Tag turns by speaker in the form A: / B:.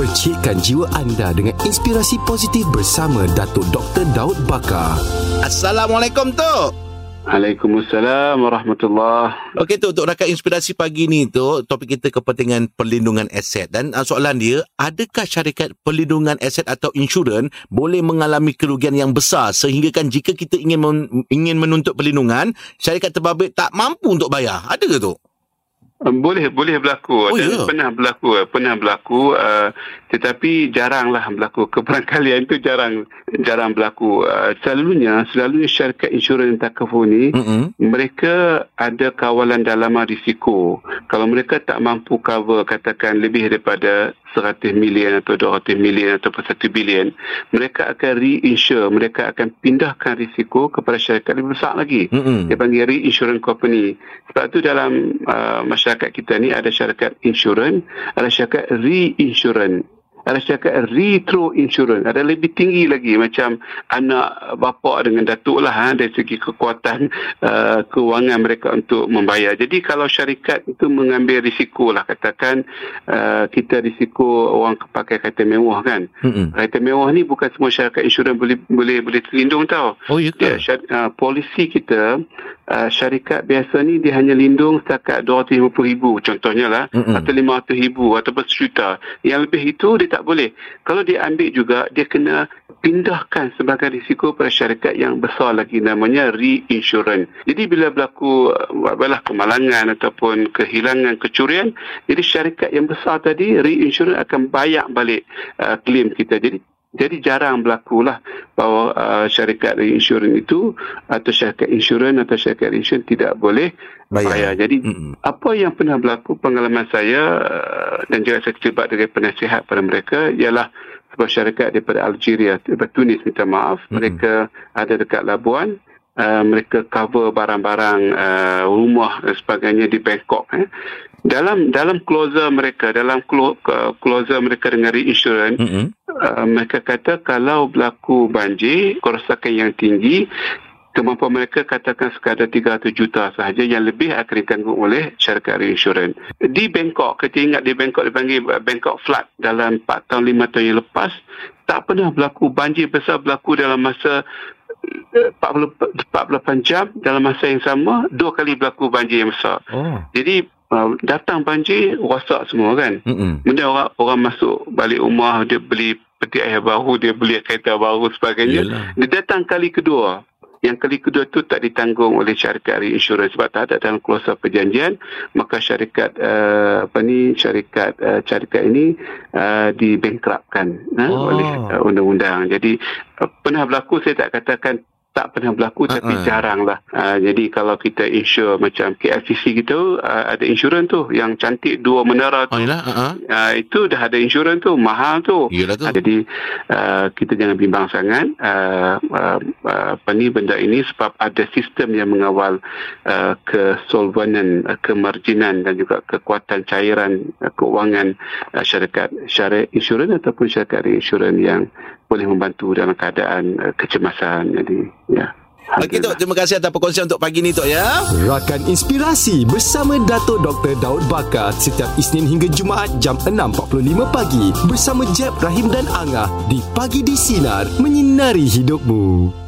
A: Percikkan jiwa anda dengan inspirasi positif bersama Dato' Dr. Daud Bakar.
B: Assalamualaikum Tok.
C: Waalaikumsalam warahmatullahi
B: Okey tu untuk rakan inspirasi pagi ni tu topik kita kepentingan perlindungan aset dan uh, soalan dia adakah syarikat perlindungan aset atau insurans boleh mengalami kerugian yang besar sehingga kan jika kita ingin men- ingin menuntut perlindungan syarikat terbabit tak mampu untuk bayar ada ke tu
C: Boleh boleh berlaku
B: Oh,
C: dan
B: ya?
C: pernah berlaku eh, pernah berlaku uh, tetapi jaranglah berlaku keberangkalian itu jarang jarang berlaku uh, selalunya selalunya syarikat insurans takaful ni
B: Mm-mm.
C: mereka ada kawalan dalaman risiko kalau mereka tak mampu cover katakan lebih daripada 100 million atau 200 million atau 1 bilion mereka akan reinsure mereka akan pindahkan risiko kepada syarikat lebih besar lagi
B: Mm-mm.
C: dia panggil reinsurance company. Sebab tu dalam uh, masyarakat kita ni ada syarikat insurans, ada syarikat reinsurance, ada syarikat retro insurance, ada lebih tinggi lagi macam anak bapa dengan datuk lah ha, dari segi kekuatan uh, kewangan mereka untuk membayar. Jadi kalau syarikat itu mengambil risiko lah katakan uh, kita risiko orang pakai kereta mewah kan.
B: Mm-mm.
C: Kereta mewah ni bukan semua syarikat insurans boleh boleh boleh terlindung tau.
B: oh ya
C: Ya, syar, uh, polisi kita uh, syarikat biasa ni dia hanya lindung setakat 250,000 contohnya lah atau 500,000 ataupun sejuta. Yang lebih itu dia tak boleh. Kalau dia ambil juga dia kena pindahkan sebagai risiko pada syarikat yang besar lagi namanya reinsurance. Jadi bila berlaku uh, kemalangan ataupun kehilangan kecurian, jadi syarikat yang besar tadi reinsurance akan bayar balik uh, claim kita. Jadi jadi jarang berlaku lah bahawa uh, syarikat reinsurans itu atau syarikat insurans atau syarikat insurans tidak boleh
B: bayar,
C: bayar. Jadi
B: Mm-mm.
C: apa yang pernah berlaku pengalaman saya uh, dan juga saya terlibat dengan penasihat pada mereka ialah sebuah syarikat daripada Algeria, daripada Tunis minta maaf.
B: Mm-mm.
C: Mereka ada dekat Labuan. Uh, mereka cover barang-barang uh, rumah dan sebagainya di Bangkok. Eh. Dalam dalam closer mereka, dalam clo- closer mereka dengan reinsurance,
B: Mm-mm.
C: uh, mereka kata kalau berlaku banjir, kerosakan yang tinggi, kemampuan mereka katakan sekadar 300 juta sahaja yang lebih akan ditanggung oleh syarikat reinsurans. Di Bangkok, kita ingat di Bangkok dipanggil Bangkok flood dalam 4 tahun 5 tahun yang lepas, tak pernah berlaku banjir besar berlaku dalam masa eh, 40, 48 jam dalam masa yang sama dua kali berlaku banjir yang besar.
B: oh
C: Jadi uh, datang banjir rosak semua kan.
B: Mm-mm.
C: Benda orang orang masuk balik rumah dia beli peti air baru, dia beli kereta baru sebagainya.
B: Yelah.
C: Dia datang kali kedua. Yang kali kedua tu tak ditanggung oleh syarikat reinsurans sebab tak ada dalam klausul perjanjian maka syarikat uh, apa ni syarikat uh, syarikat ini uh, dibankruptkan uh,
B: Oh.
C: oleh uh, undang-undang. Jadi uh, pernah berlaku saya tak katakan tak pernah berlaku tapi
B: Uh-uh.
C: jarang lah. Uh, jadi kalau kita insure macam KLCC gitu uh, ada insurans tu yang cantik dua menara
B: oh
C: tu.
B: yalah uh-huh.
C: Uh, itu dah ada insurans tu mahal tu.
B: Yalah tu
C: Uh, jadi uh, kita jangan bimbang sangat uh, uh, uh, apa ni benda ini sebab ada sistem yang mengawal uh, kesolvenan, uh, kemarginan dan juga kekuatan cairan uh, keuangan uh, syarikat syarikat insurans ataupun syarikat insurans yang boleh membantu dalam keadaan uh, kecemasan. Jadi ya.
B: Okey Tok, terima kasih atas perkongsian untuk pagi ni Tok ya.
A: Rakan Inspirasi bersama Dato' Dr. Daud Bakar setiap Isnin hingga Jumaat jam 6.45 pagi bersama Jeb, Rahim dan Angah di Pagi di Sinar menyinari hidupmu.